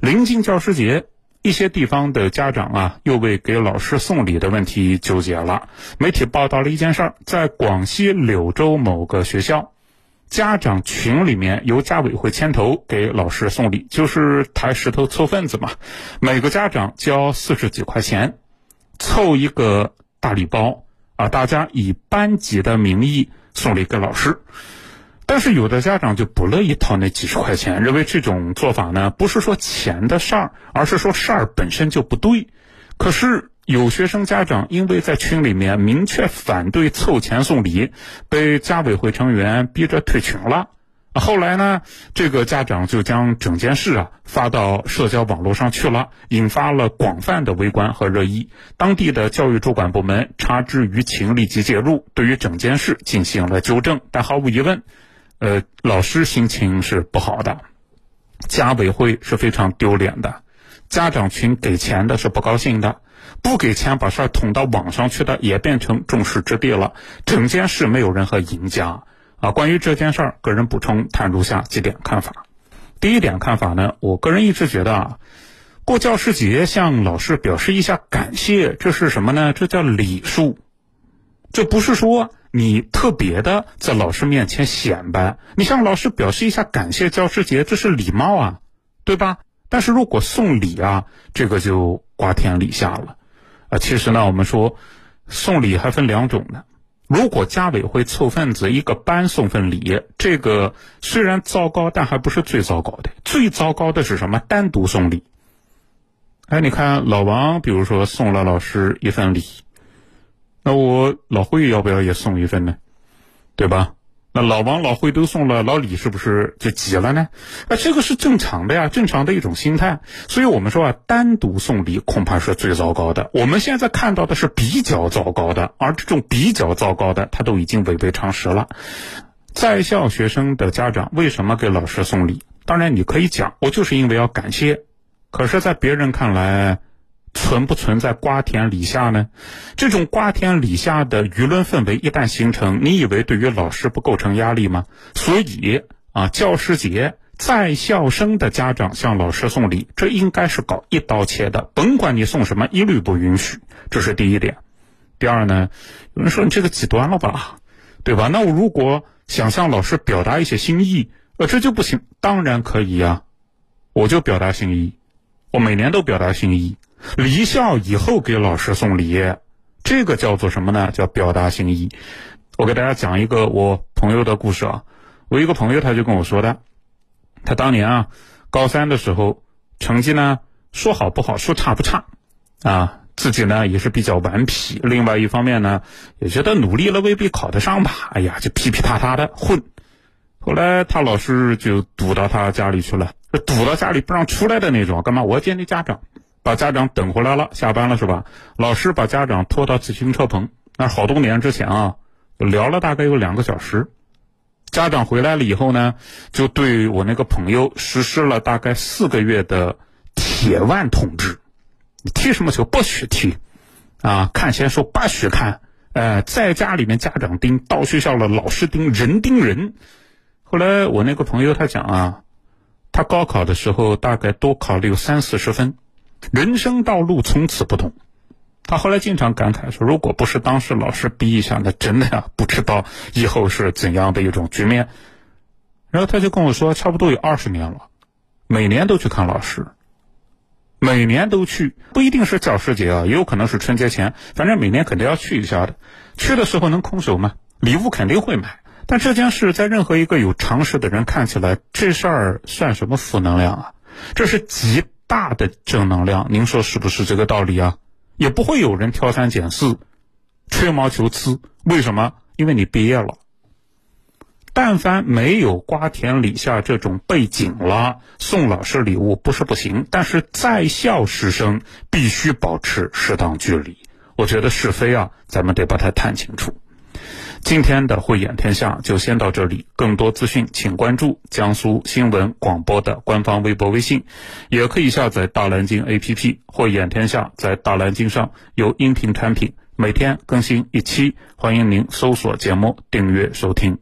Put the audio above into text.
临近教师节，一些地方的家长啊，又为给老师送礼的问题纠结了。媒体报道了一件事儿，在广西柳州某个学校，家长群里面由家委会牵头给老师送礼，就是抬石头凑份子嘛。每个家长交四十几块钱，凑一个大礼包啊，大家以班级的名义送礼给老师。但是有的家长就不乐意掏那几十块钱，认为这种做法呢，不是说钱的事儿，而是说事儿本身就不对。可是有学生家长因为在群里面明确反对凑钱送礼，被家委会成员逼着退群了。后来呢，这个家长就将整件事啊发到社交网络上去了，引发了广泛的围观和热议。当地的教育主管部门察知舆情，立即介入，对于整件事进行了纠正。但毫无疑问。呃，老师心情是不好的，家委会是非常丢脸的，家长群给钱的是不高兴的，不给钱把事儿捅到网上去的也变成众矢之的了，整件事没有任何赢家啊。关于这件事儿，个人补充谈如下几点看法。第一点看法呢，我个人一直觉得啊，过教师节向老师表示一下感谢，这是什么呢？这叫礼数，这不是说。你特别的在老师面前显摆，你向老师表示一下感谢教师节，这是礼貌啊，对吧？但是如果送礼啊，这个就瓜田李下了，啊，其实呢，我们说送礼还分两种呢。如果家委会凑份子，一个班送份礼，这个虽然糟糕，但还不是最糟糕的。最糟糕的是什么？单独送礼。哎，你看老王，比如说送了老师一份礼。那我老慧要不要也送一份呢？对吧？那老王、老慧都送了，老李是不是就急了呢？啊，这个是正常的呀，正常的一种心态。所以我们说啊，单独送礼恐怕是最糟糕的。我们现在看到的是比较糟糕的，而这种比较糟糕的，他都已经违背常识了。在校学生的家长为什么给老师送礼？当然你可以讲，我就是因为要感谢。可是，在别人看来。存不存在瓜田李下呢？这种瓜田李下的舆论氛围一旦形成，你以为对于老师不构成压力吗？所以啊，教师节在校生的家长向老师送礼，这应该是搞一刀切的，甭管你送什么，一律不允许。这是第一点。第二呢，有人说你这个极端了吧，对吧？那我如果想向老师表达一些心意，呃，这就不行。当然可以呀，我就表达心意，我每年都表达心意。离校以后给老师送礼，这个叫做什么呢？叫表达心意。我给大家讲一个我朋友的故事啊。我一个朋友他就跟我说的，他当年啊高三的时候成绩呢说好不好，说差不差啊，自己呢也是比较顽皮。另外一方面呢也觉得努力了未必考得上吧，哎呀就噼噼啪啪的混。后来他老师就堵到他家里去了，堵到家里不让出来的那种。干嘛？我要见你家长。把家长等回来了，下班了是吧？老师把家长拖到自行车棚，那好多年之前啊，聊了大概有两个小时。家长回来了以后呢，就对我那个朋友实施了大概四个月的铁腕统治。你踢什么球不许踢，啊，看闲书不许看，呃，在家里面家长盯，到学校了老师盯，人盯人。后来我那个朋友他讲啊，他高考的时候大概多考了有三四十分。人生道路从此不同。他后来经常感慨说：“如果不是当时老师逼一下，那真的呀，不知道以后是怎样的一种局面。”然后他就跟我说：“差不多有二十年了，每年都去看老师，每年都去，不一定是教师节啊，也有可能是春节前，反正每年肯定要去一下的。去的时候能空手吗？礼物肯定会买。但这件事在任何一个有常识的人看起来，这事儿算什么负能量啊？这是极。”大的正能量，您说是不是这个道理啊？也不会有人挑三拣四、吹毛求疵。为什么？因为你毕业了。但凡没有瓜田李下这种背景了，送老师礼物不是不行，但是在校师生必须保持适当距离。我觉得是非啊，咱们得把它谈清楚。今天的慧眼天下就先到这里，更多资讯请关注江苏新闻广播的官方微博微信，也可以下载大蓝鲸 APP。慧眼天下在大蓝鲸上有音频产品，每天更新一期，欢迎您搜索节目订阅收听。